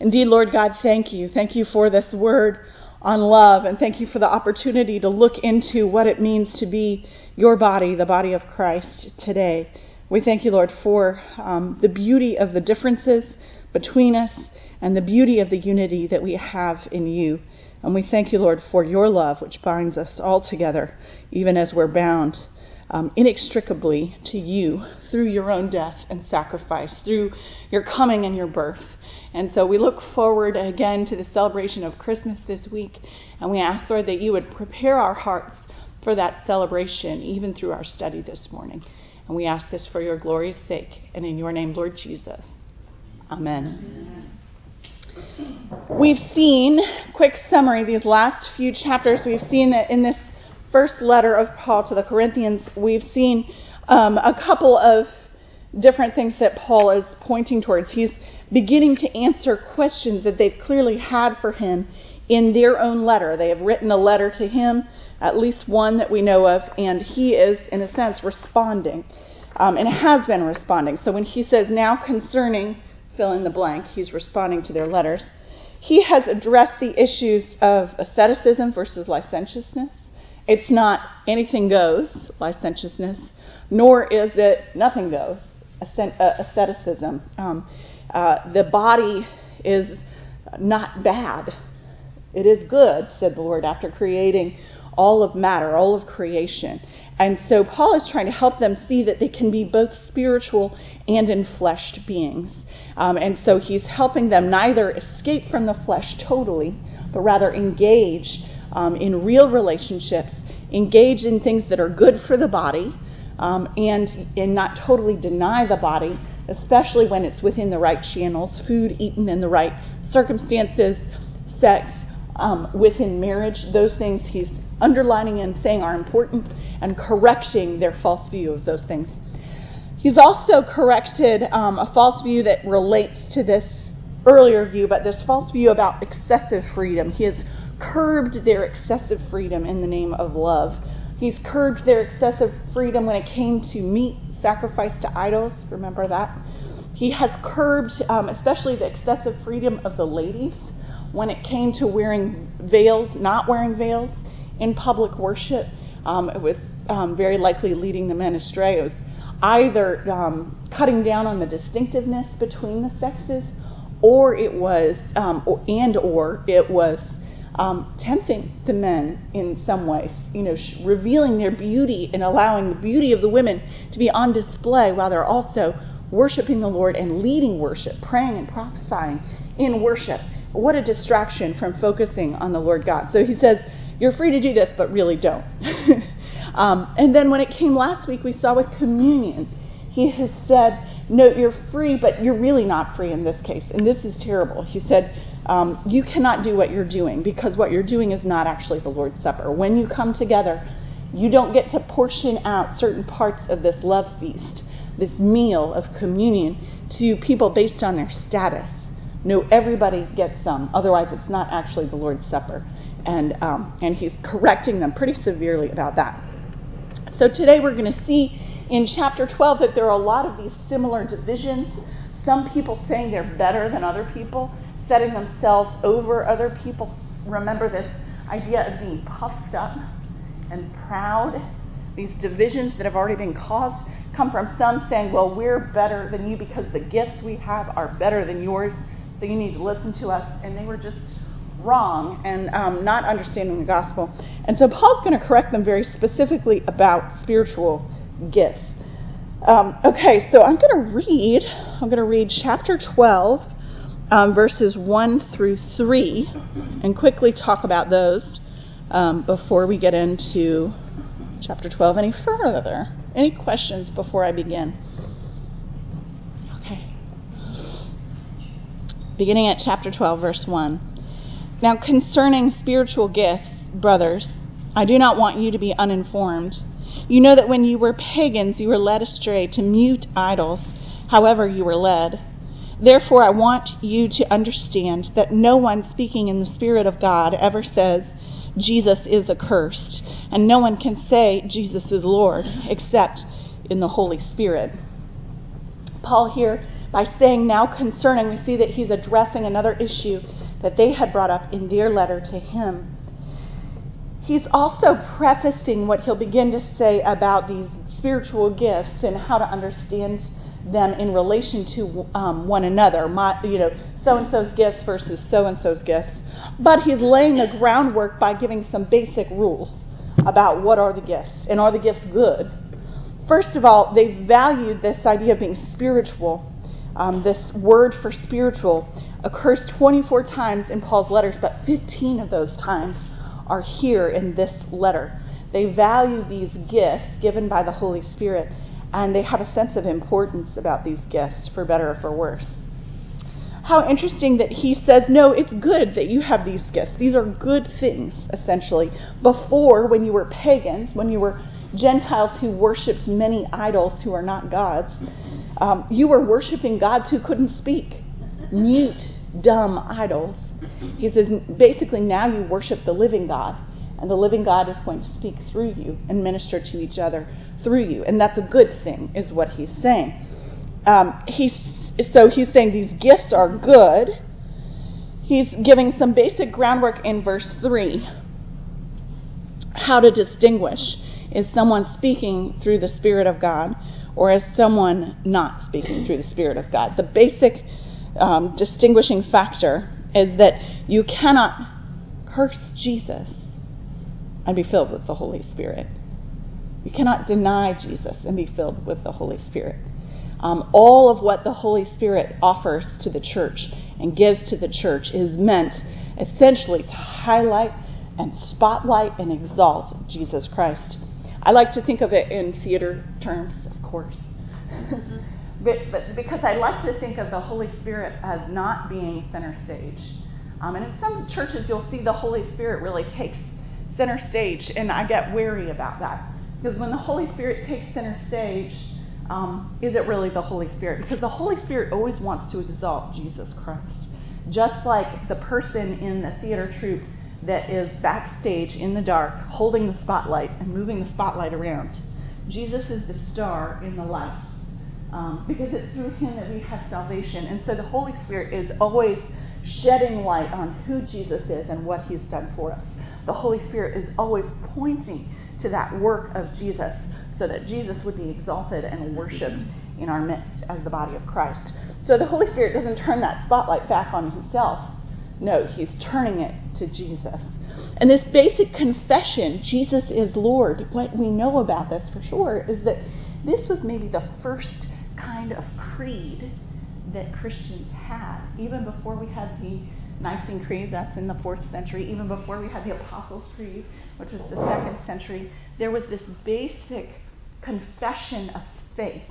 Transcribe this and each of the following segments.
Indeed, Lord God, thank you. Thank you for this word on love, and thank you for the opportunity to look into what it means to be your body, the body of Christ, today. We thank you, Lord, for um, the beauty of the differences between us and the beauty of the unity that we have in you. And we thank you, Lord, for your love, which binds us all together, even as we're bound um, inextricably to you through your own death and sacrifice, through your coming and your birth. And so we look forward again to the celebration of Christmas this week, and we ask, Lord, that you would prepare our hearts for that celebration, even through our study this morning. And we ask this for your glory's sake, and in your name, Lord Jesus. Amen. We've seen, quick summary, these last few chapters, we've seen that in this first letter of Paul to the Corinthians, we've seen um, a couple of different things that Paul is pointing towards. He's beginning to answer questions that they've clearly had for him in their own letter. They have written a letter to him, at least one that we know of, and he is, in a sense, responding um, and has been responding. So when he says, now concerning, fill in the blank, he's responding to their letters. He has addressed the issues of asceticism versus licentiousness. It's not anything goes, licentiousness, nor is it nothing goes, uh, asceticism. Um, uh, the body is not bad. It is good, said the Lord, after creating all of matter, all of creation. And so Paul is trying to help them see that they can be both spiritual and enfleshed beings. Um, and so he's helping them neither escape from the flesh totally, but rather engage in real relationships, engage in things that are good for the body, um, and, and not totally deny the body, especially when it's within the right channels, food eaten in the right circumstances, sex um, within marriage. Those things he's underlining and saying are important and correcting their false view of those things. He's also corrected um, a false view that relates to this earlier view, but this false view about excessive freedom. He has curbed their excessive freedom in the name of love. He's curbed their excessive freedom when it came to meat sacrificed to idols. Remember that? He has curbed, um, especially the excessive freedom of the ladies when it came to wearing veils, not wearing veils in public worship. Um, it was um, very likely leading the men astray. It was either um, cutting down on the distinctiveness between the sexes, or it was, um, and or it was um, tempting the men in some ways, you know, sh- revealing their beauty and allowing the beauty of the women to be on display while they're also worshiping the Lord and leading worship, praying and prophesying in worship. What a distraction from focusing on the Lord God. So he says, You're free to do this, but really don't. um, and then when it came last week, we saw with communion, he has said, No, you're free, but you're really not free in this case. And this is terrible. He said, um, you cannot do what you're doing because what you're doing is not actually the Lord's Supper. When you come together, you don't get to portion out certain parts of this love feast, this meal of communion, to people based on their status. No, everybody gets some. Otherwise, it's not actually the Lord's Supper. And, um, and he's correcting them pretty severely about that. So today we're going to see in chapter 12 that there are a lot of these similar divisions. Some people saying they're better than other people setting themselves over other people. Remember this idea of being puffed up and proud. These divisions that have already been caused come from some saying, well, we're better than you because the gifts we have are better than yours, so you need to listen to us. And they were just wrong and um, not understanding the gospel. And so Paul's going to correct them very specifically about spiritual gifts. Um, okay, so I'm going to read. I'm going to read chapter 12 um, verses 1 through 3 and quickly talk about those um, before we get into chapter 12 any further. Any questions before I begin? Okay. Beginning at chapter 12, verse 1. Now, concerning spiritual gifts, brothers, I do not want you to be uninformed. You know that when you were pagans, you were led astray to mute idols, however, you were led. Therefore, I want you to understand that no one speaking in the Spirit of God ever says, Jesus is accursed, and no one can say Jesus is Lord except in the Holy Spirit. Paul here by saying now concerning, we see that he's addressing another issue that they had brought up in their letter to him. He's also prefacing what he'll begin to say about these spiritual gifts and how to understand them in relation to um, one another. My, you know, so and so's gifts versus so and so's gifts. But he's laying the groundwork by giving some basic rules about what are the gifts and are the gifts good. First of all, they valued this idea of being spiritual. Um, this word for spiritual occurs 24 times in Paul's letters, but 15 of those times are here in this letter. They value these gifts given by the Holy Spirit, and they have a sense of importance about these gifts, for better or for worse. How interesting that he says, No, it's good that you have these gifts. These are good things, essentially. Before, when you were pagans, when you were Gentiles who worshipped many idols who are not gods, um, you were worshiping gods who couldn't speak, mute, dumb idols. He says, basically, now you worship the living God, and the living God is going to speak through you and minister to each other through you. And that's a good thing, is what he's saying. Um, he's, so he's saying these gifts are good. He's giving some basic groundwork in verse 3 how to distinguish is someone speaking through the Spirit of God or is someone not speaking through the Spirit of God. The basic um, distinguishing factor is that you cannot curse Jesus and be filled with the Holy Spirit. You cannot deny Jesus and be filled with the Holy Spirit. Um, all of what the Holy Spirit offers to the church and gives to the church is meant essentially to highlight and spotlight and exalt Jesus Christ. I like to think of it in theater terms, of course. because I like to think of the Holy Spirit as not being center stage. Um, and in some churches, you'll see the Holy Spirit really takes center stage, and I get wary about that. Because when the Holy Spirit takes center stage, um, is it really the Holy Spirit? Because the Holy Spirit always wants to exalt Jesus Christ. Just like the person in the theater troupe that is backstage in the dark, holding the spotlight and moving the spotlight around. Jesus is the star in the light um, because it's through him that we have salvation. And so the Holy Spirit is always shedding light on who Jesus is and what he's done for us. The Holy Spirit is always pointing to that work of Jesus so that Jesus would be exalted and worshiped in our midst as the body of Christ. So the Holy Spirit doesn't turn that spotlight back on himself. No, he's turning it to Jesus. And this basic confession, Jesus is Lord, what we know about this for sure is that this was maybe the first kind of creed that Christians had, even before we had the Nicene Creed, that's in the fourth century, even before we had the Apostles' Creed, which was the second century, there was this basic confession of faith.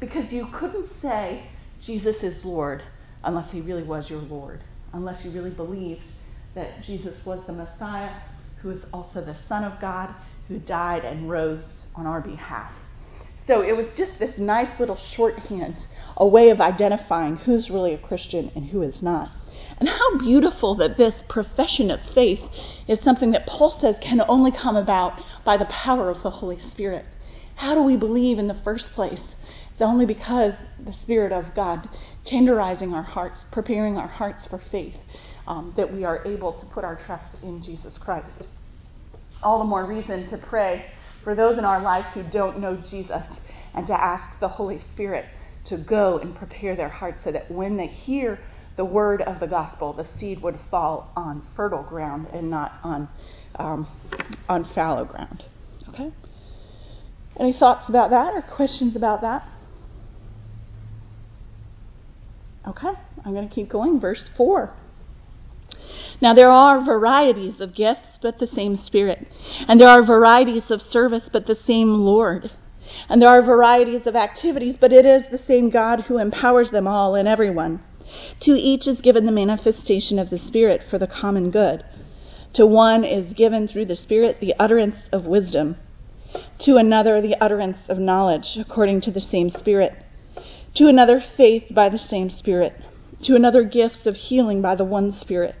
Because you couldn't say, Jesus is Lord, unless he really was your Lord unless you really believed that Jesus was the Messiah, who is also the Son of God, who died and rose on our behalf. So it was just this nice little shorthand, a way of identifying who's really a Christian and who is not. And how beautiful that this profession of faith is something that Paul says can only come about by the power of the Holy Spirit. How do we believe in the first place? It's only because the Spirit of God tenderizing our hearts, preparing our hearts for faith, um, that we are able to put our trust in Jesus Christ. All the more reason to pray for those in our lives who don't know Jesus and to ask the Holy Spirit to go and prepare their hearts so that when they hear the word of the gospel, the seed would fall on fertile ground and not on, um, on fallow ground. Okay? Any thoughts about that or questions about that? Okay, I'm going to keep going. Verse 4. Now there are varieties of gifts, but the same Spirit. And there are varieties of service, but the same Lord. And there are varieties of activities, but it is the same God who empowers them all and everyone. To each is given the manifestation of the Spirit for the common good. To one is given through the Spirit the utterance of wisdom. To another the utterance of knowledge, according to the same Spirit to another, faith by the same Spirit. To another, gifts of healing by the one Spirit.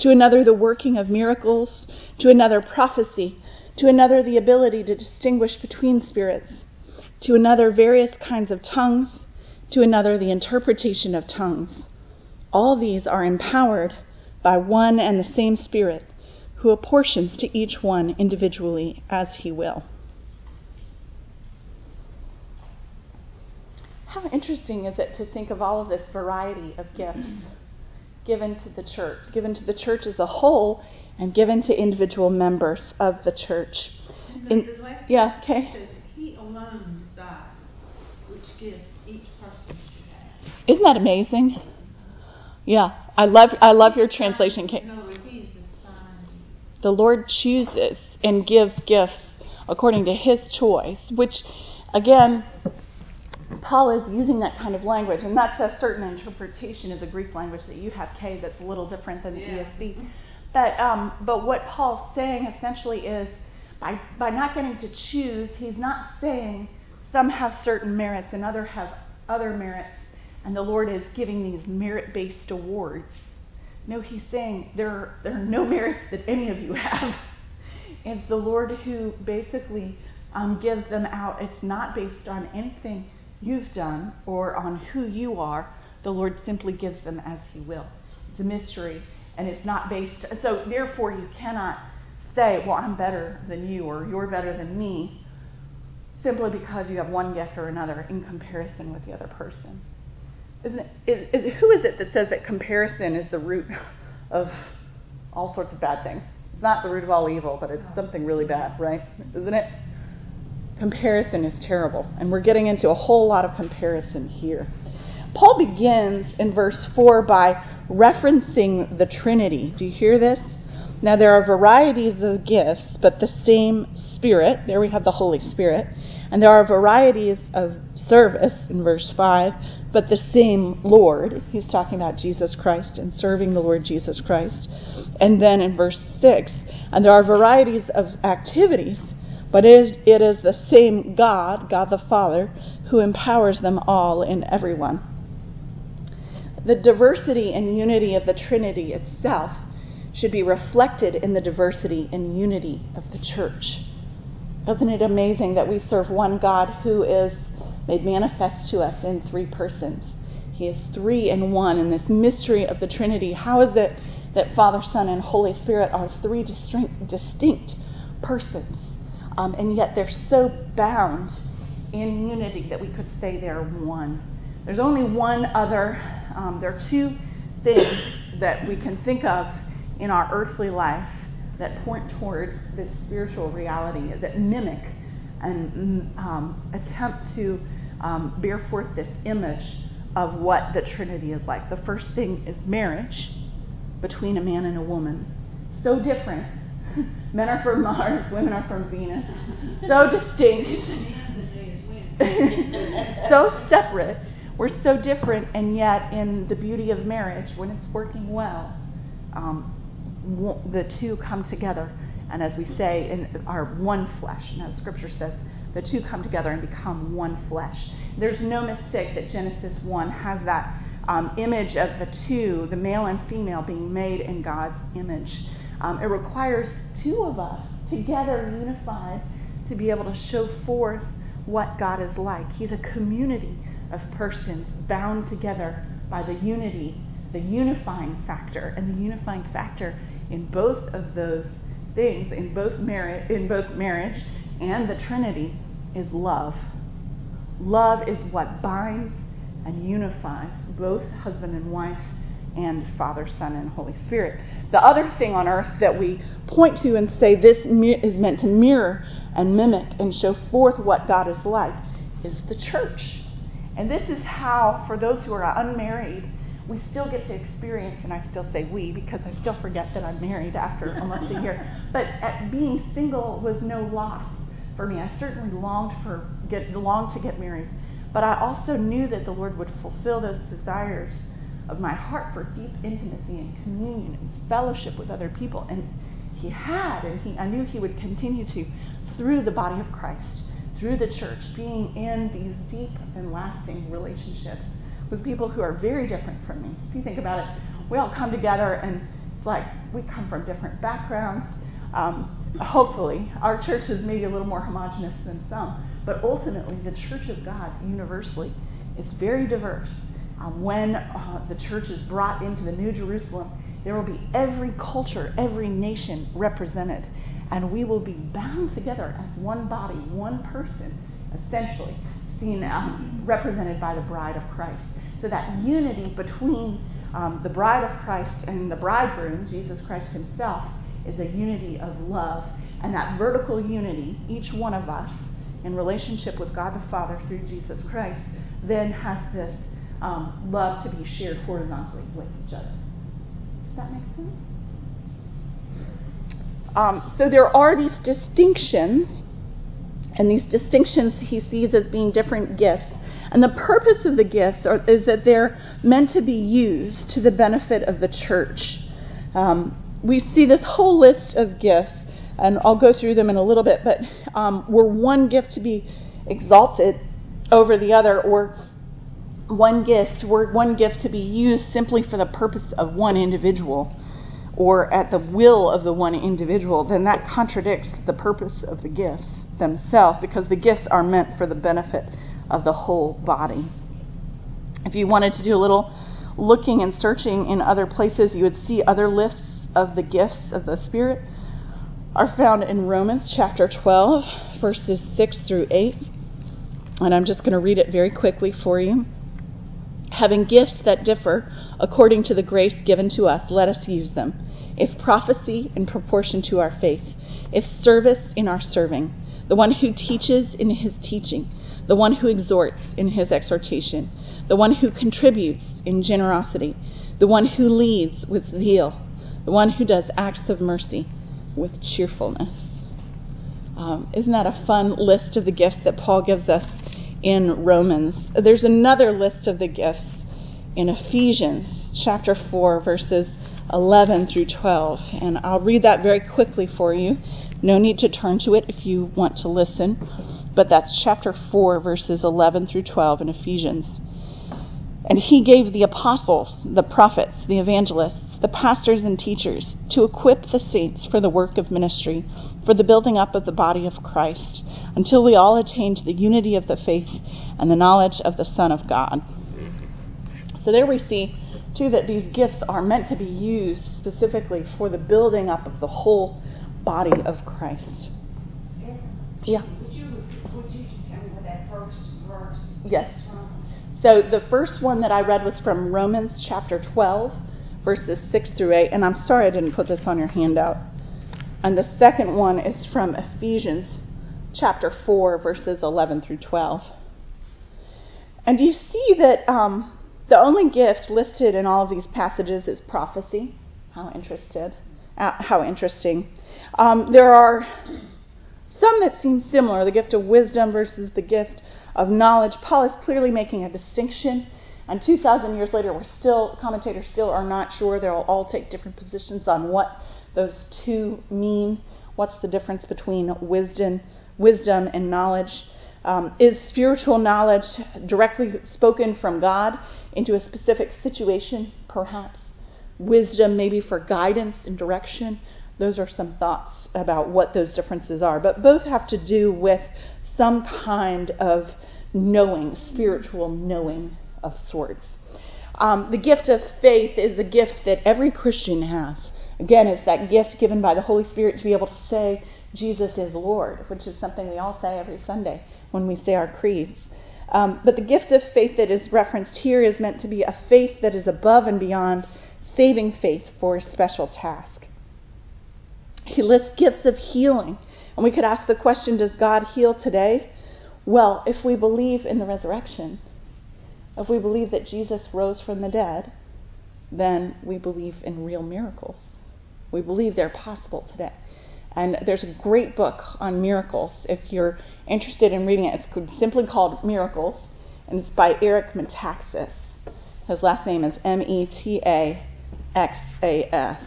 To another, the working of miracles. To another, prophecy. To another, the ability to distinguish between spirits. To another, various kinds of tongues. to another the interpretation of tongues. All these are empowered by one and the same Spirit, who apportions to each one individually as he will. How interesting is it to think of all of this variety of gifts given to the church, given to the church as a whole, and given to individual members of the church? In, yeah, okay. He alone decides which gift each person should have. Isn't that amazing? Yeah, I love I love your translation, Kate. The Lord chooses and gives gifts according to His choice, which, again, Paul is using that kind of language, and that's a certain interpretation of the Greek language that you have, Kay, that's a little different than the yeah. ESV. But, um, but what Paul's saying essentially is by, by not getting to choose, he's not saying some have certain merits and other have other merits, and the Lord is giving these merit based awards. No, he's saying there are, there are no merits that any of you have. It's the Lord who basically um, gives them out. It's not based on anything you've done or on who you are. The Lord simply gives them as He will. It's a mystery, and it's not based. So, therefore, you cannot say, Well, I'm better than you, or you're better than me, simply because you have one gift or another in comparison with the other person. Isn't it, is, is, who is it that says that comparison is the root of all sorts of bad things? It's not the root of all evil, but it's something really bad, right? Isn't it? Comparison is terrible, and we're getting into a whole lot of comparison here. Paul begins in verse 4 by referencing the Trinity. Do you hear this? Now, there are varieties of gifts, but the same Spirit. There we have the Holy Spirit. And there are varieties of service in verse 5, but the same Lord. He's talking about Jesus Christ and serving the Lord Jesus Christ. And then in verse 6, and there are varieties of activities, but it is, the same God, God the Father, who empowers them all in everyone. The diversity and unity of the Trinity itself should be reflected in the diversity and unity of the church. Isn't it amazing that we serve one God who is made manifest to us in three persons? He is three in one in this mystery of the Trinity. How is it that Father, Son, and Holy Spirit are three distinct, distinct persons? Um, and yet they're so bound in unity that we could say they're one. There's only one other, um, there are two things that we can think of in our earthly life that point towards this spiritual reality, that mimic and um, attempt to um, bear forth this image of what the Trinity is like. The first thing is marriage between a man and a woman. So different Men are from Mars, women are from Venus. So distinct. so separate. We're so different, and yet, in the beauty of marriage, when it's working well, um, the two come together. And as we say, in our one flesh. Now, Scripture says the two come together and become one flesh. There's no mistake that Genesis 1 has that um, image of the two, the male and female, being made in God's image. Um, it requires two of us together, unified, to be able to show forth what God is like. He's a community of persons bound together by the unity, the unifying factor, and the unifying factor in both of those things, in both marriage, in both marriage and the Trinity, is love. Love is what binds and unifies both husband and wife and Father, Son, and Holy Spirit. The other thing on earth that we point to and say this is meant to mirror and mimic and show forth what God is like is the church. And this is how, for those who are unmarried, we still get to experience, and I still say we because I still forget that I'm married after almost a year. But being single was no loss for me. I certainly longed for get longed to get married, but I also knew that the Lord would fulfill those desires of my heart for deep intimacy and communion and fellowship with other people. And he had, and he, I knew he would continue to through the body of Christ, through the church, being in these deep and lasting relationships with people who are very different from me. If you think about it, we all come together and it's like we come from different backgrounds. Um, hopefully, our church is maybe a little more homogenous than some, but ultimately, the church of God universally is very diverse. Um, when uh, the church is brought into the New Jerusalem, there will be every culture, every nation represented. And we will be bound together as one body, one person, essentially, seen um, represented by the bride of Christ. So that unity between um, the bride of Christ and the bridegroom, Jesus Christ himself, is a unity of love. And that vertical unity, each one of us, in relationship with God the Father through Jesus Christ, then has this um, love to be shared horizontally with each other. Does that make sense? Um, so there are these distinctions, and these distinctions he sees as being different gifts. And the purpose of the gifts are, is that they're meant to be used to the benefit of the church. Um, we see this whole list of gifts, and I'll go through them in a little bit, but um, were one gift to be exalted over the other, or one gift, were one gift to be used simply for the purpose of one individual, or at the will of the one individual, then that contradicts the purpose of the gifts themselves, because the gifts are meant for the benefit of the whole body. If you wanted to do a little looking and searching in other places, you would see other lists of the gifts of the Spirit are found in Romans chapter 12, verses 6 through 8. And I'm just going to read it very quickly for you. Having gifts that differ according to the grace given to us, let us use them. If prophecy, in proportion to our faith. If service, in our serving. The one who teaches, in his teaching the one who exhorts in his exhortation, the one who contributes in generosity, the one who leads with zeal, the one who does acts of mercy with cheerfulness. Um, isn't that a fun list of the gifts that Paul gives us in Romans? There's another list of the gifts in Ephesians chapter 4, verses 11 through 12. And I'll read that very quickly for you. No need to turn to it if you want to listen but that's chapter 4, verses 11 through 12 in Ephesians. And he gave the apostles, the prophets, the evangelists, the pastors and teachers to equip the saints for the work of ministry, for the building up of the body of Christ, until we all attain to the unity of the faith and the knowledge of the Son of God. So there we see, too, that these gifts are meant to be used specifically for the building up of the whole body of Christ. Yeah. Yes. So the first one that I read was from Romans chapter 12, verses 6 through 8. And I'm sorry I didn't put this on your handout. And the second one is from Ephesians chapter 4, verses 11 through 12. And you see that um, the only gift listed in all of these passages is prophecy. How interested? Uh, how interesting. Um, there are some that seem similar the gift of wisdom versus the gift of knowledge. Paul is clearly making a distinction. And 2,000 years later, we're still, commentators still are not sure. They'll all take different positions on what those two mean. What's the difference between wisdom, wisdom and knowledge? Um, is spiritual knowledge directly spoken from God into a specific situation, perhaps? Wisdom, maybe for guidance and direction. Those are some thoughts about what those differences are. But both have to do with some kind of knowing, spiritual knowing of sorts. Um, the gift of faith is a gift that every Christian has. Again, it's that gift given by the Holy Spirit to be able to say, Jesus is Lord, which is something we all say every Sunday when we say our creeds. Um, but the gift of faith that is referenced here is meant to be a faith that is above and beyond saving faith for a special task. He lists gifts of healing and we could ask the question Does God heal today? Well, if we believe in the resurrection, if we believe that Jesus rose from the dead, then we believe in real miracles. We believe they're possible today. And there's a great book on miracles. If you're interested in reading it, it's simply called Miracles, and it's by Eric Metaxas. His last name is M E T A X A S.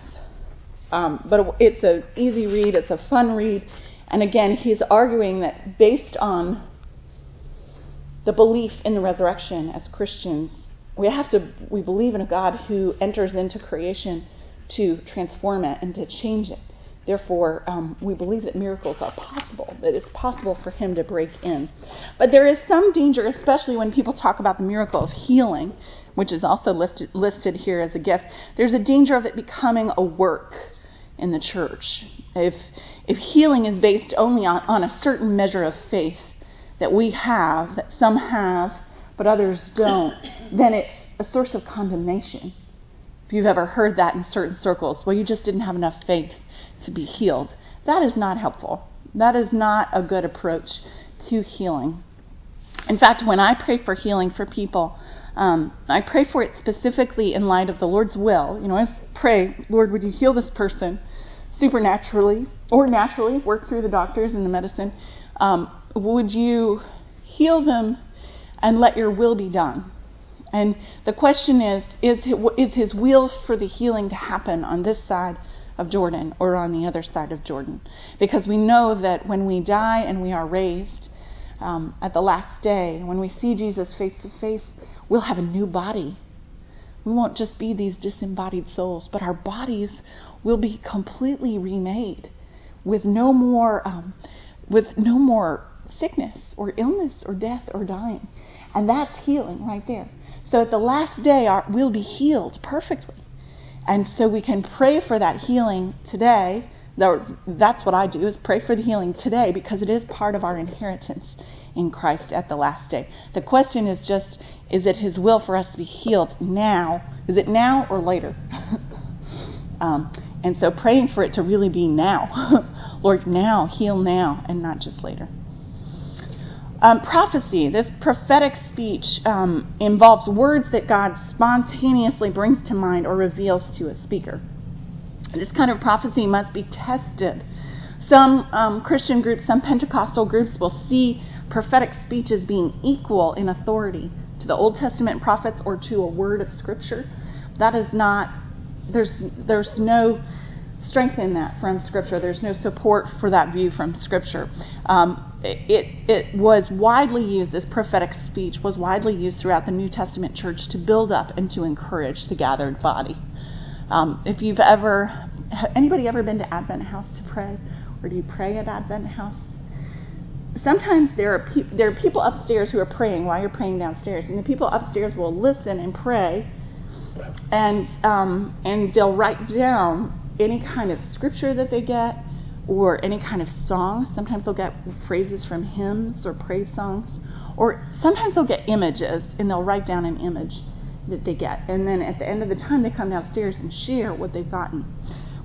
Um, but it's an easy read, it's a fun read, and again, he's arguing that based on the belief in the resurrection as Christians, we have to we believe in a God who enters into creation to transform it and to change it. Therefore, um, we believe that miracles are possible, that it's possible for Him to break in. But there is some danger, especially when people talk about the miracle of healing, which is also listed, listed here as a gift. There's a danger of it becoming a work in the church. If, if healing is based only on, on a certain measure of faith that we have, that some have, but others don't, then it's a source of condemnation. If you've ever heard that in certain circles, well, you just didn't have enough faith to be healed. That is not helpful. That is not a good approach to healing. In fact, when I pray for healing for people, um, I pray for it specifically in light of the Lord's will. You know, I pray, Lord, would you heal this person supernaturally or naturally, work through the doctors and the medicine. Um, would you heal them and let your will be done? And the question is, is, is his will for the healing to happen on this side of Jordan or on the other side of Jordan? Because we know that when we die and we are raised um, at the last day, when we see Jesus face to face, we'll have a new body. We won't just be these disembodied souls, but our bodies will be completely remade with no more um, with no more sickness or illness or death or dying. And that's healing right there. So at the last day, our, we'll be healed perfectly. And so we can pray for that healing today. That's what I do is pray for the healing today because it is part of our inheritance in Christ at the last day. The question is just is it His will for us to be healed now? Is it now or later? um, and so praying for it to really be now. Lord, now, heal now, and not just later. Um, prophecy, this prophetic speech, um, involves words that God spontaneously brings to mind or reveals to a speaker. This kind of prophecy must be tested. Some um, Christian groups, some Pentecostal groups will see prophetic speech as being equal in authority to the Old Testament prophets or to a word of Scripture. That is not, there's, there's no strength in that from Scripture. There's no support for that view from Scripture. Um, it, it was widely used, this prophetic speech was widely used throughout the New Testament church to build up and to encourage the gathered body. Um, if you've ever, anybody ever been to Advent House to pray? Or do you pray at Advent House? Sometimes there are, pe- there are people upstairs who are praying while you're praying downstairs, and the people upstairs will listen and pray, and um, and they'll write down any kind of scripture that they get or any kind of song. Sometimes they'll get phrases from hymns or praise songs. Or sometimes they'll get images and they'll write down an image that they get. And then at the end of the time, they come downstairs and share what they've gotten.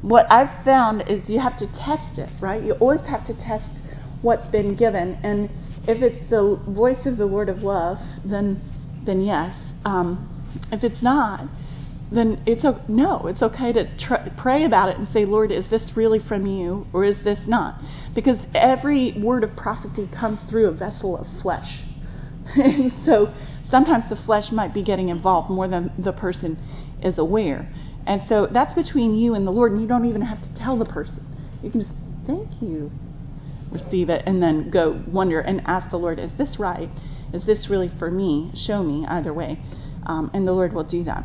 What I've found is you have to test it, right? You always have to test what's been given. And if it's the voice of the word of love, then, then yes. Um, if it's not, then it's a, no. It's okay to tr- pray about it and say, Lord, is this really from you or is this not? Because every word of prophecy comes through a vessel of flesh, and so sometimes the flesh might be getting involved more than the person is aware. And so that's between you and the Lord, and you don't even have to tell the person. You can just thank you, receive it, and then go wonder and ask the Lord, is this right? Is this really for me? Show me either way. Um, and the Lord will do that.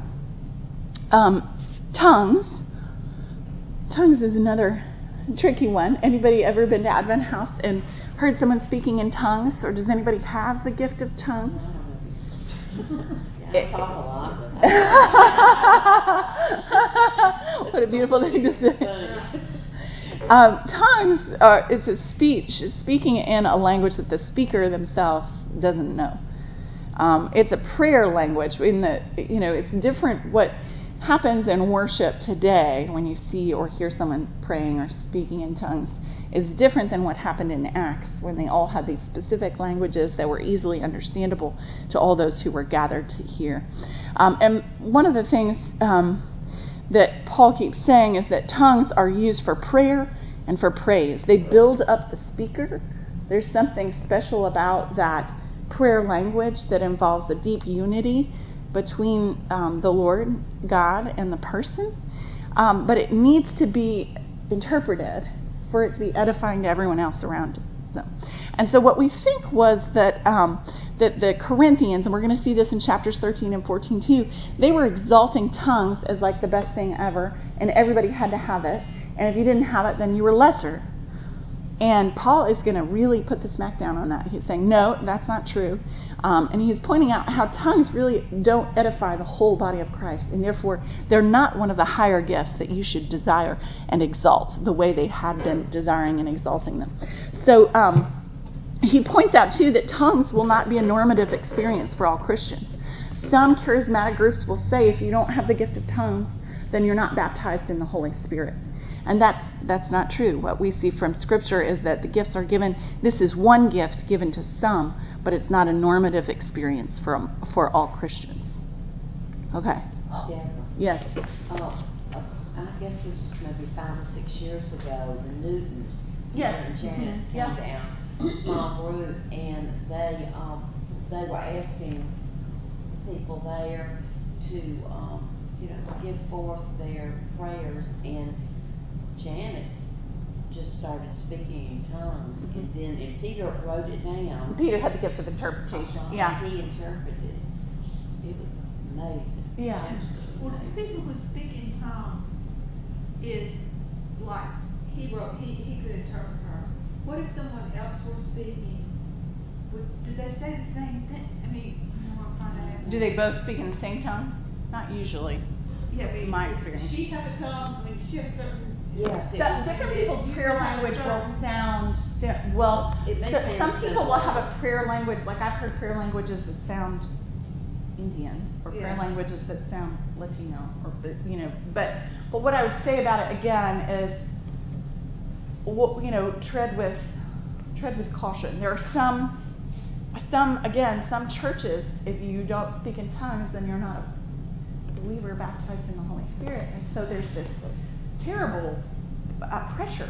Um, tongues. Tongues is another tricky one. Anybody ever been to Advent House and heard someone speaking in tongues, or does anybody have the gift of tongues? Yeah, talk a what a beautiful thing to say. Um, tongues are it's a speech, speaking in a language that the speaker themselves doesn't know. Um, it's a prayer language. In the you know, it's different. What happens in worship today when you see or hear someone praying or speaking in tongues is different than what happened in Acts when they all had these specific languages that were easily understandable to all those who were gathered to hear. Um, and one of the things um, that Paul keeps saying is that tongues are used for prayer and for praise. They build up the speaker. There's something special about that prayer language that involves a deep unity between um, the Lord God and the person, um, but it needs to be interpreted for it to be edifying to everyone else around them. And so what we think was that um, that the Corinthians, and we're going to see this in chapters 13 and 14 too, they were exalting tongues as like the best thing ever, and everybody had to have it. And if you didn't have it, then you were lesser. And Paul is going to really put the smack down on that. He's saying, no, that's not true. Um, and he's pointing out how tongues really don't edify the whole body of Christ. And therefore, they're not one of the higher gifts that you should desire and exalt the way they had been desiring and exalting them. So um, he points out, too, that tongues will not be a normative experience for all Christians. Some charismatic groups will say if you don't have the gift of tongues, then you're not baptized in the Holy Spirit. And that's that's not true. What we see from Scripture is that the gifts are given. This is one gift given to some, but it's not a normative experience for for all Christians. Okay. Yes. Uh, I guess this was maybe five or six years ago. The Newtons, Yes. and Janet Mhm. came Yeah. down, a small group, and they um, they were asking people there to um, you know give forth their prayers, and Janice just started speaking in tongues, and then and Peter wrote it down. Peter had the gift of interpretation. Uh-huh, Yeah. He interpreted. It was amazing. Yeah. Absolutely Well, the people who speak in tongues is like, he wrote, he, he could interpret her. What if someone else were speaking? Would, did they say the same thing? I mean, you know I'm trying to ask? Do they both speak in the same tongue? Not usually. Yeah, I mean, my experience. She have a tongue, I mean, she have a certain. Yes, So different people's prayer language will sound well. So- some people will have a prayer language like I've heard prayer languages that sound Indian or prayer Yeah. languages that sound Latino or you know. But but what I would say about it again is, you know, tread with tread with caution. There are some some again some churches if you don't speak in tongues then you're not a believer baptized in the Holy Spirit. And so there's this terrible uh, pressure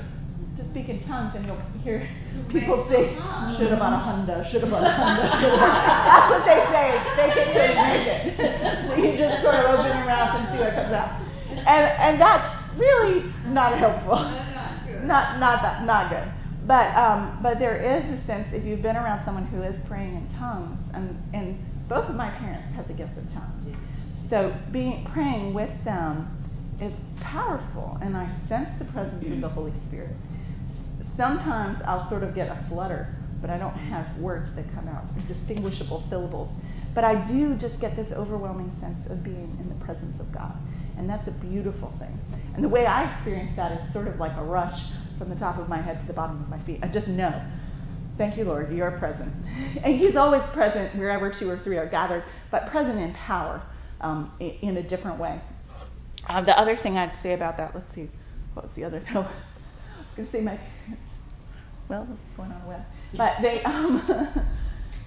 to speak in tongues, and you'll hear people say, should have bought a Honda, should have bought a Honda, should have That's what they say. They think they make it. so you just sort of open your mouth and see what comes out. And, and that's really not helpful. Not good. Not, not, that, not good. But, um, but there is a sense, if you've been around someone who is praying in tongues, and, and both of my parents had the gift of tongues. So being praying with them is powerful, and I sense the presence of the Holy Spirit. Sometimes I'll sort of get a flutter, but I don't have words that come out, distinguishable syllables. But I do just get this overwhelming sense of being in the presence of God. And that's a beautiful thing. And the way I experience that is sort of like a rush from the top of my head to the bottom of my feet. I just know. Thank you, Lord, you are present. And He's always present wherever two or three are gathered, but present in power um, in, in a different way. Uh, the other thing I'd say about that, let's see, what was the other thing? I was going to say my. Well, what's going on web? But they, um,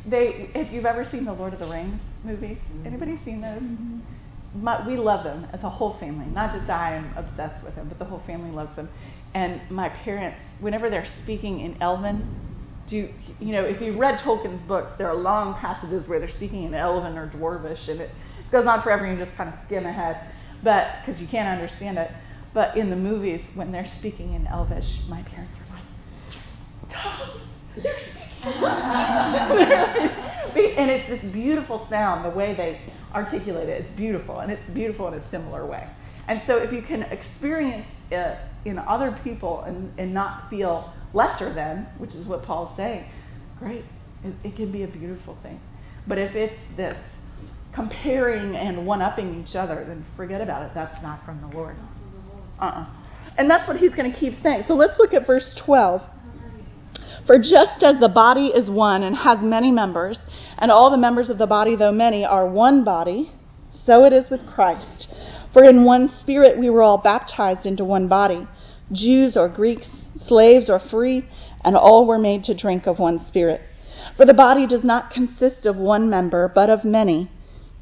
they, if you've ever seen the Lord of the Rings movies, anybody seen those? My, we love them as a whole family. Not just I am obsessed with them, but the whole family loves them. And my parents, whenever they're speaking in Elven, do you, you know if you read Tolkien's books, there are long passages where they're speaking in Elven or Dwarvish, and it goes on forever, and you just kind of skim ahead, but because you can't understand it. But in the movies, when they're speaking in Elvish, my parents are like, "Tongues! They're speaking!" and it's this beautiful sound, the way they articulate it. It's beautiful, and it's beautiful in a similar way. And so, if you can experience it in other people and, and not feel lesser than, which is what Paul's saying, great. It, it can be a beautiful thing. But if it's this comparing and one upping each other, then forget about it. That's not from the Lord. Uh uh And that's what he's going to keep saying. So let's look at verse 12. For just as the body is one and has many members, and all the members of the body, though many, are one body, so it is with Christ. For in one spirit we were all baptized into one body, Jews or Greeks, slaves or free, and all were made to drink of one spirit. For the body does not consist of one member, but of many.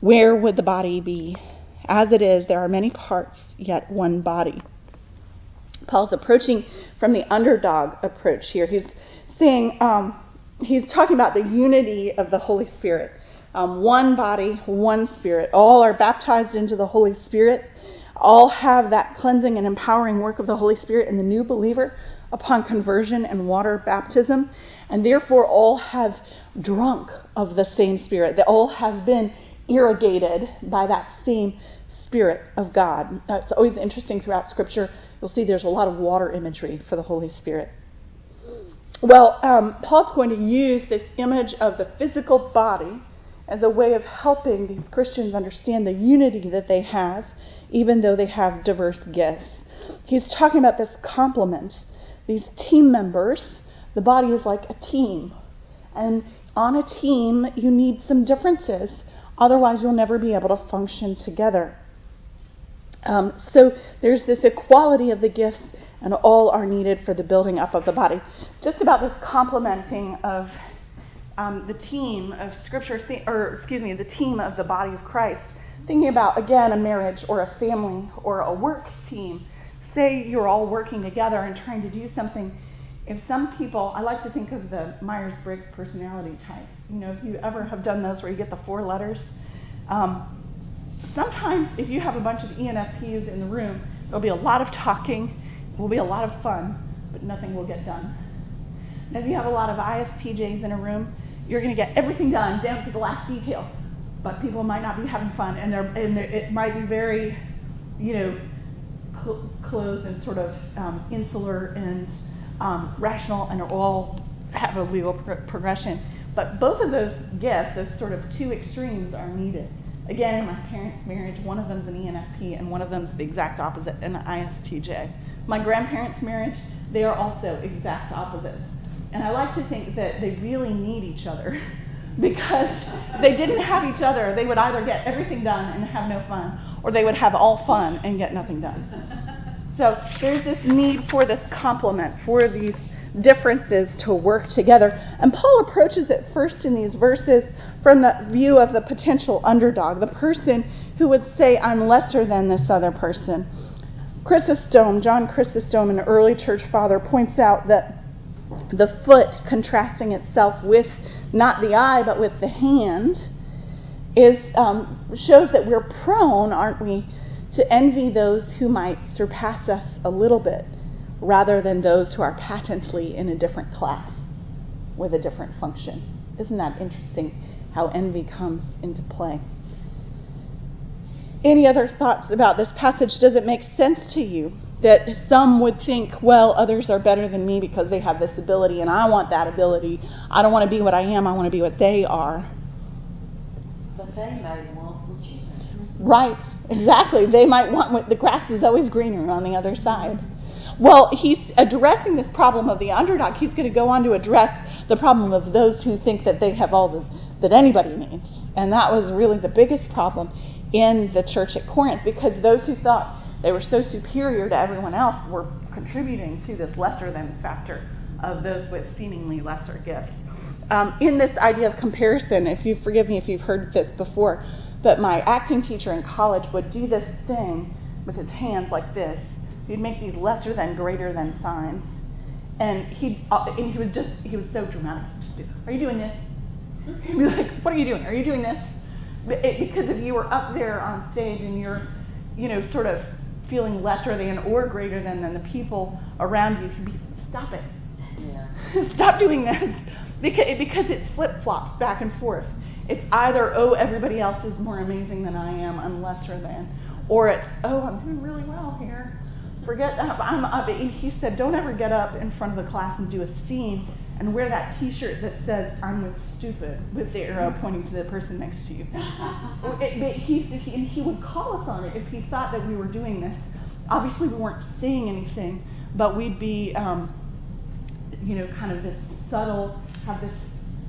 where would the body be? As it is, there are many parts, yet one body. Paul's approaching from the underdog approach here. He's saying, um, he's talking about the unity of the Holy Spirit. Um, one body, one spirit. All are baptized into the Holy Spirit. All have that cleansing and empowering work of the Holy Spirit in the new believer upon conversion and water baptism. And therefore, all have drunk of the same Spirit. They all have been irrigated by that same Spirit of God. It's always interesting throughout Scripture. You'll see there's a lot of water imagery for the Holy Spirit. Well, um, Paul's going to use this image of the physical body as a way of helping these Christians understand the unity that they have, even though they have diverse gifts. He's talking about this complement, these team members. The body is like a team. And on a team, you need some differences. Otherwise, you'll never be able to function together. Um, so there's this equality of the gifts, and all are needed for the building up of the body. Just about this complementing of um, the team of Scripture, or excuse me, the team of the body of Christ. Thinking about again a marriage or a family or a work team. Say you're all working together and trying to do something. If some people, I like to think of the Myers Briggs personality type. You know, if you ever have done those where you get the four letters. Um, sometimes if you have a bunch of ENFPs in the room, there'll be a lot of talking, it will be a lot of fun, but nothing will get done. And if you have a lot of ISTJs in a room, you're going to get everything done down to the last detail, but people might not be having fun, and, they're, and it might be very, you know, cl- closed and sort of um, insular and um, rational, and all have a legal progression. But both of those gifts, those sort of two extremes, are needed. Again, in my parents' marriage, one of them's an ENFP and one of them's the exact opposite, an ISTJ. My grandparents' marriage, they are also exact opposites. And I like to think that they really need each other because if they didn't have each other, they would either get everything done and have no fun, or they would have all fun and get nothing done. So there's this need for this complement, for these differences to work together. And Paul approaches it first in these verses from the view of the potential underdog, the person who would say, I'm lesser than this other person. Chrysostom, John Chrysostom, an early church father, points out that the foot contrasting itself with not the eye but with the hand is um, shows that we're prone, aren't we, to envy those who might surpass us a little bit rather than those who are patently in a different class with a different function. Isn't that interesting how envy comes into play? Any other thoughts about this passage? Does it make sense to you that some would think, well, others are better than me because they have this ability and I want that ability? I don't want to be what I am, I want to be what they are. But they may want what you Right, exactly. They might want what the grass is always greener on the other side. Well, he's addressing this problem of the underdog. He's going to go on to address the problem of those who think that they have all the, that anybody needs. And that was really the biggest problem in the church at Corinth because those who thought they were so superior to everyone else were contributing to this lesser than factor of those with seemingly lesser gifts. Um, in this idea of comparison, if you forgive me if you've heard this before, but my acting teacher in college would do this thing with his hands like this He'd make these lesser than, greater than signs. And he uh, and he was just, he was so dramatic. He'd just be, Are you doing this? He'd be like, What are you doing? Are you doing this? It, because if you were up there on stage and you're, you know, sort of feeling lesser than or greater than than the people around you, he'd be, Stop it. Yeah. Stop doing this. Because, because it flip flops back and forth. It's either, oh, everybody else is more amazing than I am, I'm lesser than. Or it's, oh, I'm doing really well here forget that. I'm up. He said, don't ever get up in front of the class and do a scene and wear that T-shirt that says "I'm with stupid" with the arrow pointing to the person next to you. it, he, he, he would call us on it if he thought that we were doing this. Obviously, we weren't saying anything, but we'd be, um, you know, kind of this subtle, have this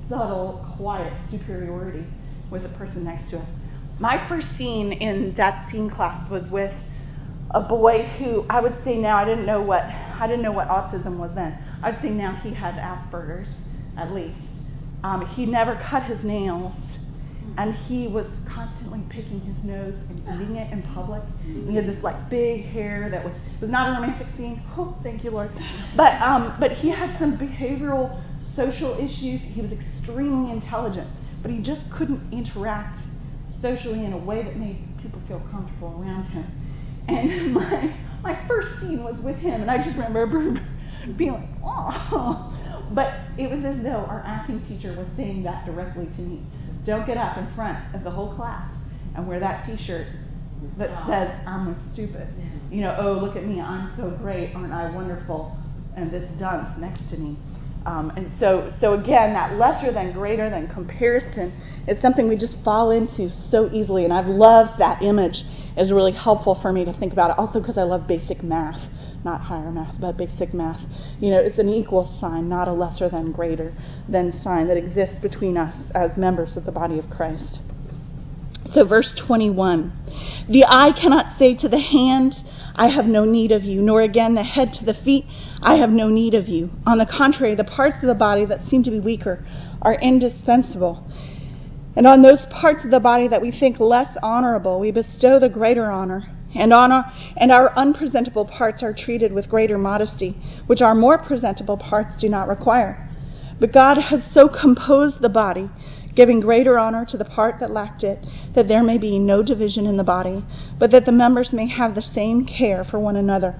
subtle, quiet superiority with the person next to us. My first scene in that scene class was with a boy who I would say now I didn't know what I didn't know what autism was then. I'd say now he has Asperger's, at least. Um, he never cut his nails, and he was constantly picking his nose and eating it in public. he had this like big hair that was was not a romantic scene. Oh, thank you, Lord. But um, but he had some behavioral social issues. He was extremely intelligent, but he just couldn't interact socially in a way that made people feel comfortable around him. And my my first scene was with him, and I just remember being like, oh. But it was as though our acting teacher was saying that directly to me. Don't get up in front of the whole class and wear that T-shirt that says I'm a stupid. You know, oh look at me, I'm so great, aren't I wonderful? And this dunce next to me. Um, and so, so again, that lesser than greater than comparison is something we just fall into so easily. And I've loved that image. It's really helpful for me to think about it. Also because I love basic math, not higher math, but basic math. You know, it's an equal sign, not a lesser than greater than sign that exists between us as members of the body of Christ. So, verse 21 The eye cannot say to the hand, I have no need of you, nor again the head to the feet, I have no need of you. On the contrary, the parts of the body that seem to be weaker are indispensable. And on those parts of the body that we think less honorable, we bestow the greater honor. And, honor, and our unpresentable parts are treated with greater modesty, which our more presentable parts do not require. But God has so composed the body giving greater honor to the part that lacked it, that there may be no division in the body, but that the members may have the same care for one another.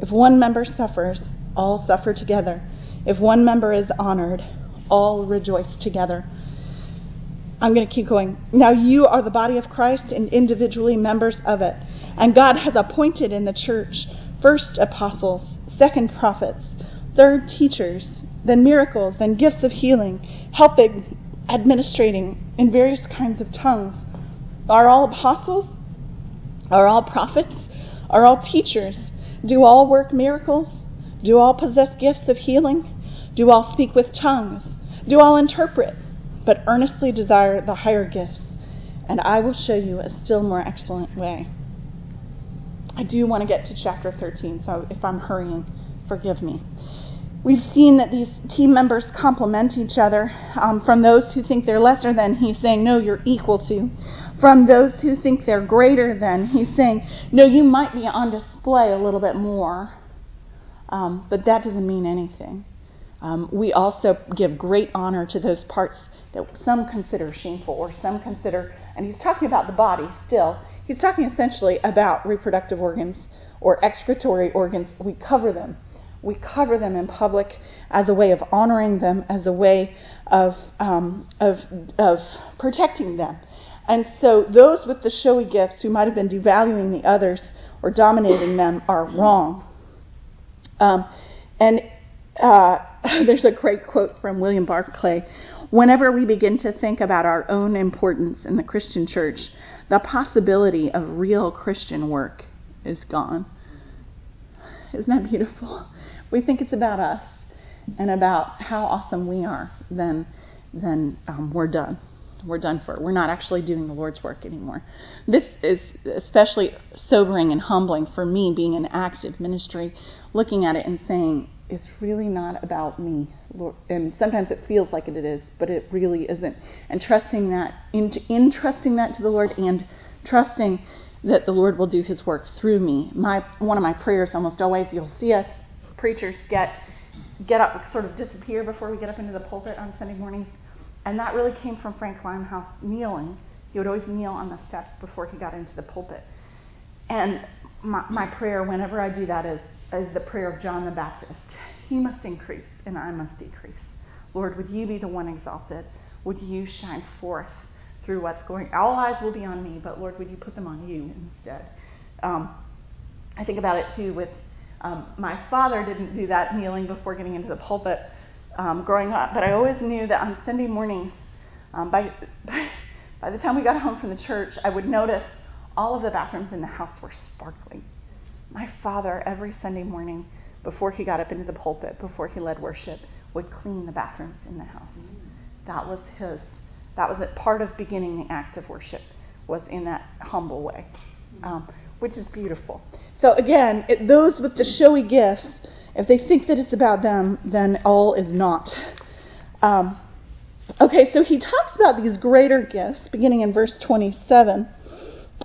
If one member suffers, all suffer together. If one member is honored, all rejoice together. I'm going to keep going. Now you are the body of Christ and individually members of it. And God has appointed in the church first apostles, second prophets, third teachers, then miracles, then gifts of healing, helping administrating in various kinds of tongues. Are all apostles? Are all prophets? Are all teachers? Do all work miracles? Do all possess gifts of healing? Do all speak with tongues? Do all interpret? But earnestly desire the higher gifts, and I will show you a still more excellent way. I do want to get to chapter 13, so if I'm hurrying, forgive me. We've seen that these team members complement each other. Um, from those who think they're lesser than, he's saying, no, you're equal to. From those who think they're greater than, he's saying, no, you might be on display a little bit more, um, but that doesn't mean anything. Um, we also give great honor to those parts that some consider shameful or some consider, and he's talking about the body still. He's talking essentially about reproductive organs or excretory organs. We cover them we cover them in public as a way of honoring them, as a way of, um, of, of protecting them. And so those with the showy gifts who might have been devaluing the others or dominating them are wrong. Um, and uh, there's a great quote from William Barclay. Whenever we begin to think about our own importance in the Christian church, the possibility of real Christian work is gone. Isn't that beautiful? we think it's about us and about how awesome we are, then then um, we're done. We're done for. We're not actually doing the Lord's work anymore. This is especially sobering and humbling for me, being an active ministry, looking at it and saying it's really not about me. Lord. And sometimes it feels like it is, but it really isn't. And trusting that, in, in trusting that to the Lord, and trusting that the Lord will do His work through me. My one of my prayers almost always, you'll see us preachers get get up, sort of disappear before we get up into the pulpit on Sunday mornings. And that really came from Frank Limehouse kneeling. He would always kneel on the steps before he got into the pulpit. And my, my prayer, whenever I do that, is, is the prayer of John the Baptist. He must increase, and I must decrease. Lord, would you be the one exalted? Would you shine forth through what's going? All eyes will be on me, but Lord, would you put them on you instead? Um, I think about it too with um, my father didn't do that kneeling before getting into the pulpit um, growing up, but I always knew that on Sunday mornings, um, by, by, by the time we got home from the church, I would notice all of the bathrooms in the house were sparkling. My father, every Sunday morning, before he got up into the pulpit, before he led worship, would clean the bathrooms in the house. That was his. That was a part of beginning the act of worship. Was in that humble way. Um, which is beautiful. So again, it, those with the showy gifts, if they think that it's about them, then all is not. Um, Okay, so he talks about these greater gifts beginning in verse 27.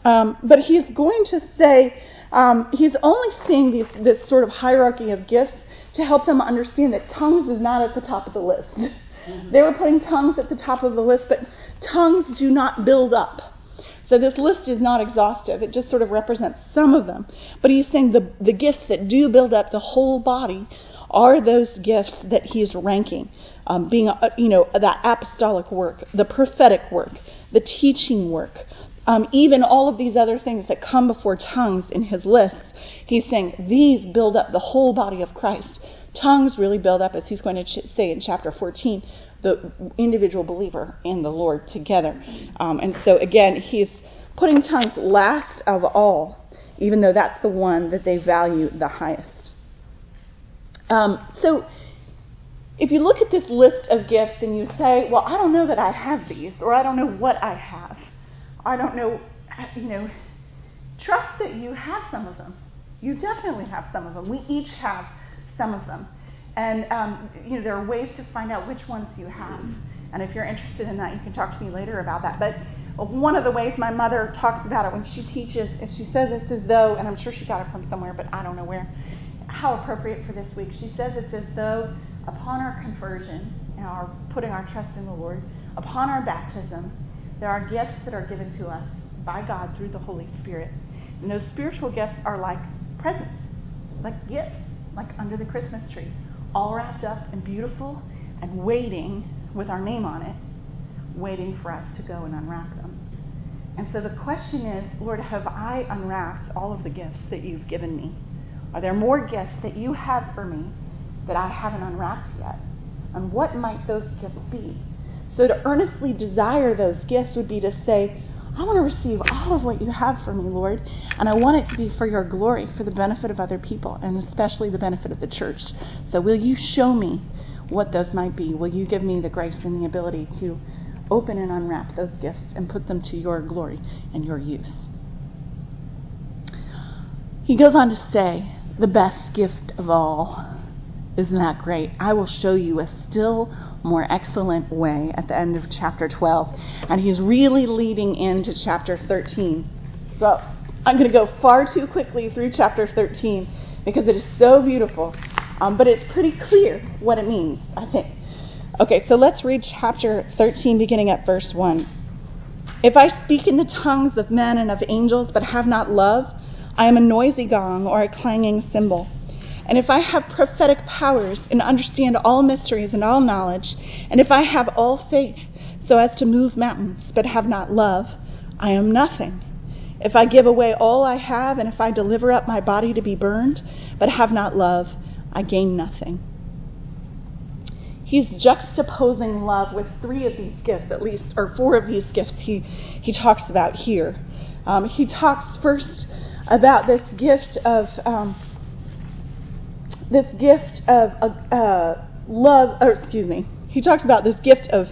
Um, but he's going to say um, he's only seeing these, this sort of hierarchy of gifts to help them understand that tongues is not at the top of the list. They were putting tongues at the top of the list, but tongues do not build up. So this list is not exhaustive. It just sort of represents some of them. But he's saying the, the gifts that do build up the whole body are those gifts that he's ranking, um, being, uh, you know, that apostolic work, the prophetic work, the teaching work, um, even all of these other things that come before tongues in his list. He's saying these build up the whole body of Christ. Tongues really build up, as he's going to ch- say in chapter 14, the individual believer and the Lord together. Um, and so, again, he's putting tongues last of all, even though that's the one that they value the highest. Um, so, if you look at this list of gifts and you say, well, I don't know that I have these, or I don't know what I have, I don't know, you know, trust that you have some of them. You definitely have some of them. We each have some of them. And um, you know, there are ways to find out which ones you have. And if you're interested in that, you can talk to me later about that. But one of the ways my mother talks about it when she teaches is she says it's as though, and I'm sure she got it from somewhere, but I don't know where, how appropriate for this week. She says it's as though upon our conversion and our putting our trust in the Lord, upon our baptism, there are gifts that are given to us by God through the Holy Spirit. And those spiritual gifts are like presents, like gifts, like under the Christmas tree, all wrapped up and beautiful and waiting with our name on it, waiting for us to go and unwrap them. And so the question is, Lord, have I unwrapped all of the gifts that you've given me? Are there more gifts that you have for me that I haven't unwrapped yet? And what might those gifts be? So to earnestly desire those gifts would be to say, I want to receive all of what you have for me, Lord, and I want it to be for your glory, for the benefit of other people, and especially the benefit of the church. So will you show me what those might be? Will you give me the grace and the ability to open and unwrap those gifts and put them to your glory and your use? He goes on to say, the best gift of all isn't that great? I will show you a still more excellent way at the end of chapter 12. And he's really leading into chapter 13. So I'm going to go far too quickly through chapter 13 because it is so beautiful. Um, but it's pretty clear what it means, I think. Okay, so let's read chapter 13, beginning at verse 1. If I speak in the tongues of men and of angels, but have not love, I am a noisy gong or a clanging cymbal. And if I have prophetic powers and understand all mysteries and all knowledge, and if I have all faith so as to move mountains, but have not love, I am nothing. If I give away all I have, and if I deliver up my body to be burned, but have not love, I gain nothing. He's juxtaposing love with three of these gifts, at least, or four of these gifts he, he talks about here. Um, he talks first about this gift of um, this gift of uh, uh, love, or excuse me, he talks about this gift of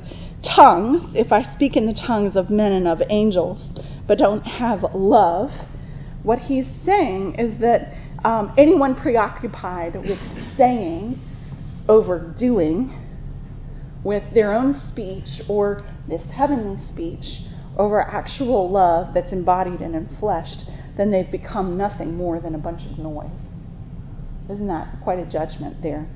tongues. If I speak in the tongues of men and of angels, but don't have love, what he's saying is that um, anyone preoccupied with saying over doing, with their own speech or this heavenly speech over actual love that's embodied and enfleshed, then they've become nothing more than a bunch of noise. Isn't that quite a judgment there?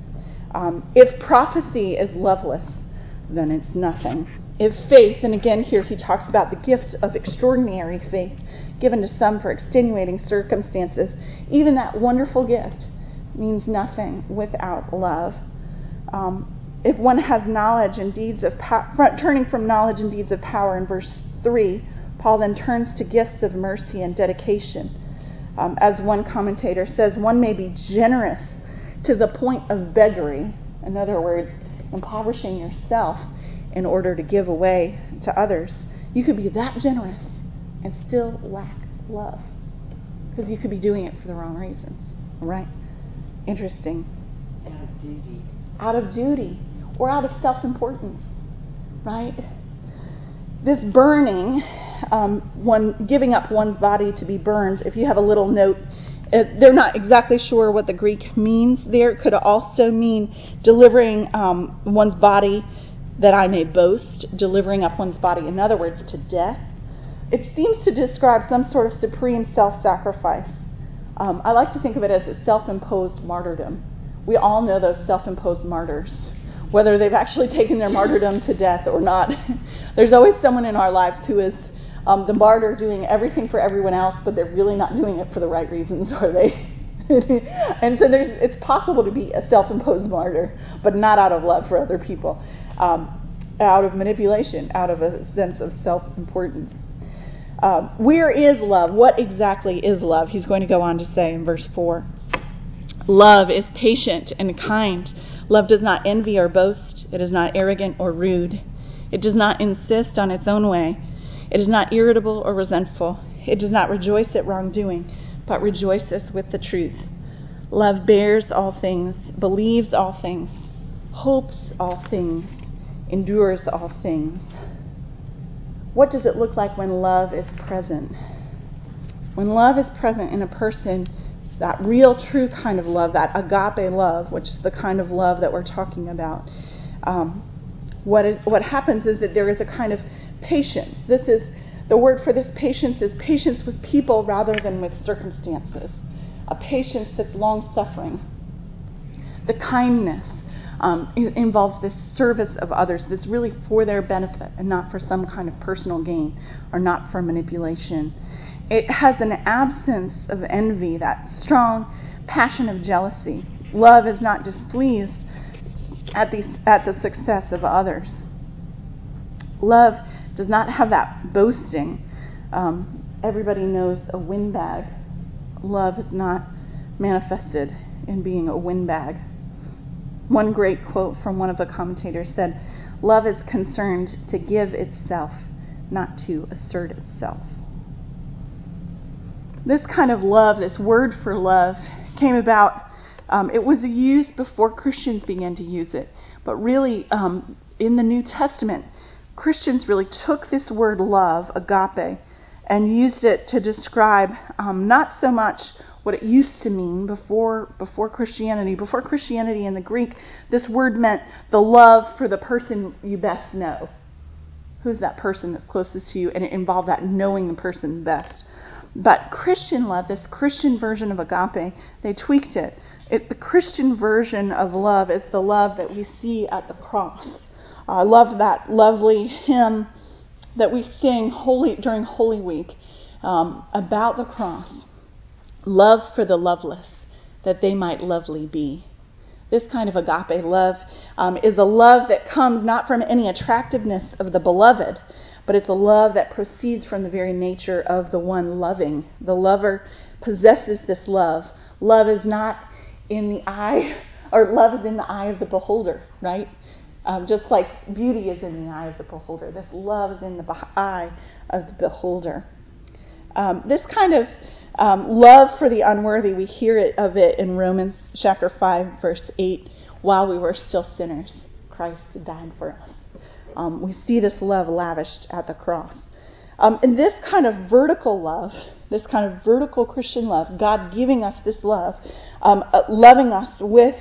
Um, if prophecy is loveless, then it's nothing. If faith, and again here he talks about the gift of extraordinary faith given to some for extenuating circumstances, even that wonderful gift means nothing without love. Um, if one has knowledge and deeds of power, turning from knowledge and deeds of power in verse 3, Paul then turns to gifts of mercy and dedication. Um, as one commentator says, one may be generous to the point of beggary. In other words, impoverishing yourself in order to give away to others. You could be that generous and still lack love because you could be doing it for the wrong reasons, right? Interesting. Out of duty. Out of duty or out of self importance, right? This burning um, one giving up one's body to be burned. If you have a little note, uh, they're not exactly sure what the Greek means there. It could also mean delivering um, one's body that I may boast, delivering up one's body, in other words, to death. It seems to describe some sort of supreme self sacrifice. Um, I like to think of it as a self imposed martyrdom. We all know those self imposed martyrs, whether they've actually taken their martyrdom to death or not. There's always someone in our lives who is um, the martyr doing everything for everyone else, but they're really not doing it for the right reasons, are they? and so there's, it's possible to be a self-imposed martyr, but not out of love for other people, um, out of manipulation, out of a sense of self-importance. Um, where is love? What exactly is love? He's going to go on to say in verse 4. Love is patient and kind. Love does not envy or boast. It is not arrogant or rude. It does not insist on its own way. It is not irritable or resentful. It does not rejoice at wrongdoing, but rejoices with the truth. Love bears all things, believes all things, hopes all things, endures all things. What does it look like when love is present? When love is present in a person, that real, true kind of love, that agape love, which is the kind of love that we're talking about, um, what, is, what happens is that there is a kind of patience. This is the word for this patience is patience with people rather than with circumstances. A patience that's long suffering. The kindness um, involves this service of others that's really for their benefit and not for some kind of personal gain or not for manipulation. It has an absence of envy, that strong passion of jealousy. Love is not displeased at the, at the success of others. Love does not have that boasting. Um, everybody knows a windbag. Love is not manifested in being a windbag. One great quote from one of the commentators said, Love is concerned to give itself, not to assert itself. This kind of love, this word for love, came about. Um, it was used before Christians began to use it, but really um, in the New Testament, Christians really took this word love, agape, and used it to describe um, not so much what it used to mean before before Christianity. Before Christianity in the Greek, this word meant the love for the person you best know. Who's that person that's closest to you? And it involved that knowing the person best. But Christian love, this Christian version of agape, they tweaked it. it the Christian version of love is the love that we see at the cross. I love that lovely hymn that we sing holy, during Holy Week um, about the cross. Love for the loveless, that they might lovely be. This kind of agape love um, is a love that comes not from any attractiveness of the beloved, but it's a love that proceeds from the very nature of the one loving. The lover possesses this love. Love is not in the eye, or love is in the eye of the beholder, right? Um, just like beauty is in the eye of the beholder, this love is in the eye of the beholder. Um, this kind of um, love for the unworthy, we hear it of it in Romans chapter 5, verse 8. While we were still sinners, Christ died for us. Um, we see this love lavished at the cross. Um, and this kind of vertical love, this kind of vertical Christian love, God giving us this love, um, uh, loving us with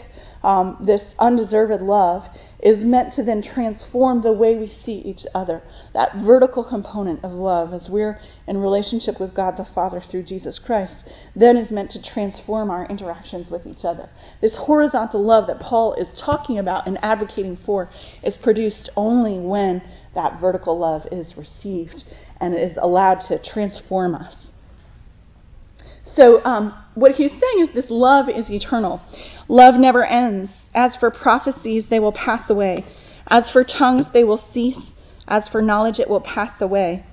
um, this undeserved love is meant to then transform the way we see each other. That vertical component of love, as we're in relationship with God the Father through Jesus Christ, then is meant to transform our interactions with each other. This horizontal love that Paul is talking about and advocating for is produced only when that vertical love is received and is allowed to transform us. So, um, what he's saying is this love is eternal. Love never ends. As for prophecies, they will pass away. As for tongues, they will cease. As for knowledge, it will pass away.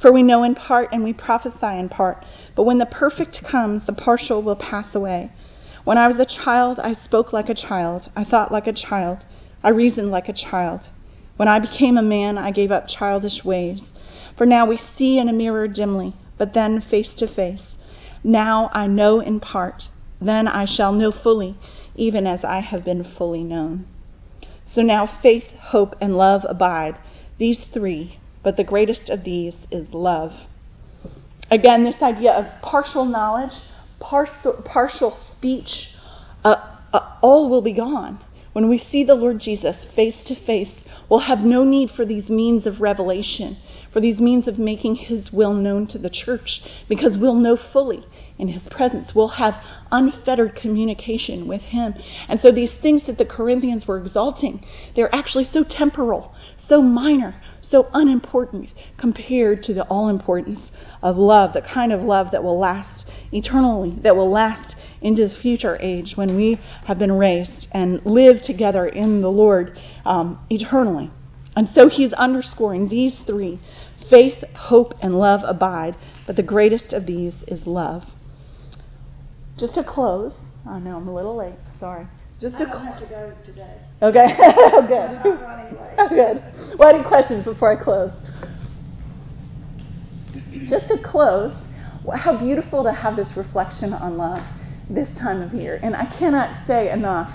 For we know in part and we prophesy in part. But when the perfect comes, the partial will pass away. When I was a child, I spoke like a child. I thought like a child. I reasoned like a child. When I became a man, I gave up childish ways. For now we see in a mirror dimly, but then face to face. Now I know in part, then I shall know fully, even as I have been fully known. So now faith, hope, and love abide, these three, but the greatest of these is love. Again, this idea of partial knowledge, partial, partial speech, uh, uh, all will be gone. When we see the Lord Jesus face to face, We'll have no need for these means of revelation, for these means of making His will known to the church, because we'll know fully in His presence. We'll have unfettered communication with Him. And so these things that the Corinthians were exalting, they're actually so temporal, so minor, so unimportant compared to the all importance of love, the kind of love that will last eternally, that will last into the future age when we have been raised and live together in the Lord um, eternally. And so he's underscoring these three faith, hope, and love abide, but the greatest of these is love. Just to close, I know I'm a little late, sorry. Just to I don't have to go today. Okay, oh, good. Oh, good. Well, any questions before I close? Just to close, how beautiful to have this reflection on love this time of year. And I cannot say enough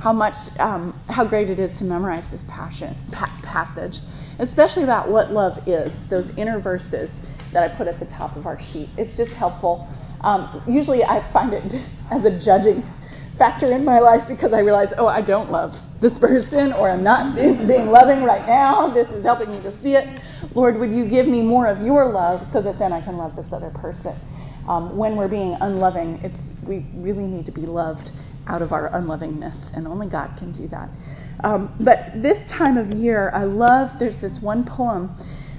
how much, um, how great it is to memorize this passion, pa- passage, especially about what love is, those inner verses that I put at the top of our sheet. It's just helpful. Um, usually I find it as a judging factor in my life because I realize, oh, I don't love this person or I'm not being loving right now. This is helping me to see it. Lord, would you give me more of your love so that then I can love this other person? Um, when we're being unloving, it's, we really need to be loved out of our unlovingness, and only God can do that. Um, but this time of year, I love, there's this one poem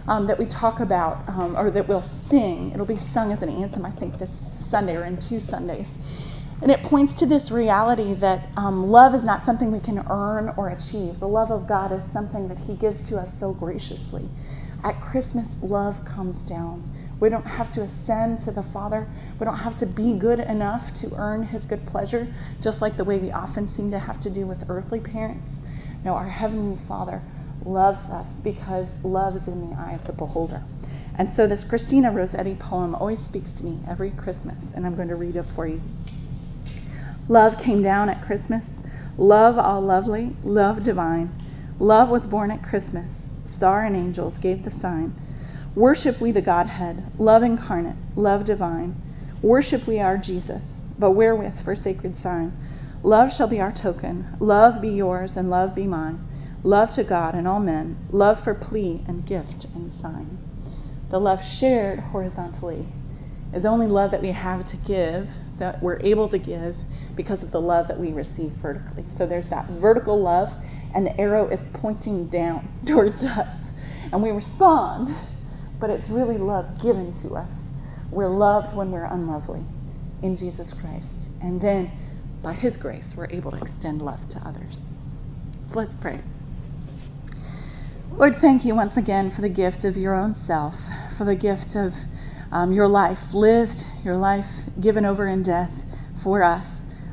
um, that we talk about, um, or that we'll sing. It'll be sung as an anthem, I think, this Sunday or in two Sundays. And it points to this reality that um, love is not something we can earn or achieve. The love of God is something that He gives to us so graciously. At Christmas, love comes down. We don't have to ascend to the Father. We don't have to be good enough to earn His good pleasure, just like the way we often seem to have to do with earthly parents. No, our Heavenly Father loves us because love is in the eye of the beholder. And so this Christina Rossetti poem always speaks to me every Christmas, and I'm going to read it for you. Love came down at Christmas. Love all lovely, love divine. Love was born at Christmas. Star and angels gave the sign. Worship we the Godhead, love incarnate, love divine. Worship we our Jesus, but wherewith for sacred sign? Love shall be our token, love be yours and love be mine. Love to God and all men, love for plea and gift and sign. The love shared horizontally is only love that we have to give, that we're able to give because of the love that we receive vertically. So there's that vertical love, and the arrow is pointing down towards us. And we respond, but it's really love given to us. We're loved when we're unlovely in Jesus Christ. And then, by His grace, we're able to extend love to others. So let's pray. Lord, thank you once again for the gift of your own self, for the gift of um, your life lived, your life given over in death for us,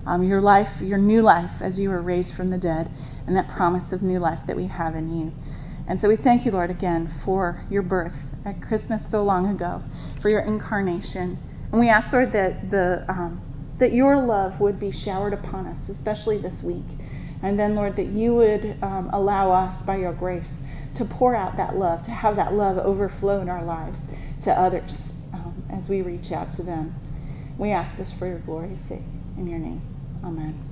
um, your life, your new life as you were raised from the dead, and that promise of new life that we have in you. And so we thank you, Lord, again for your birth at Christmas so long ago, for your incarnation. And we ask, Lord, that the um, that your love would be showered upon us, especially this week. And then, Lord, that you would um, allow us, by your grace, to pour out that love, to have that love overflow in our lives to others um, as we reach out to them. We ask this for your glory's sake. In your name. Amen.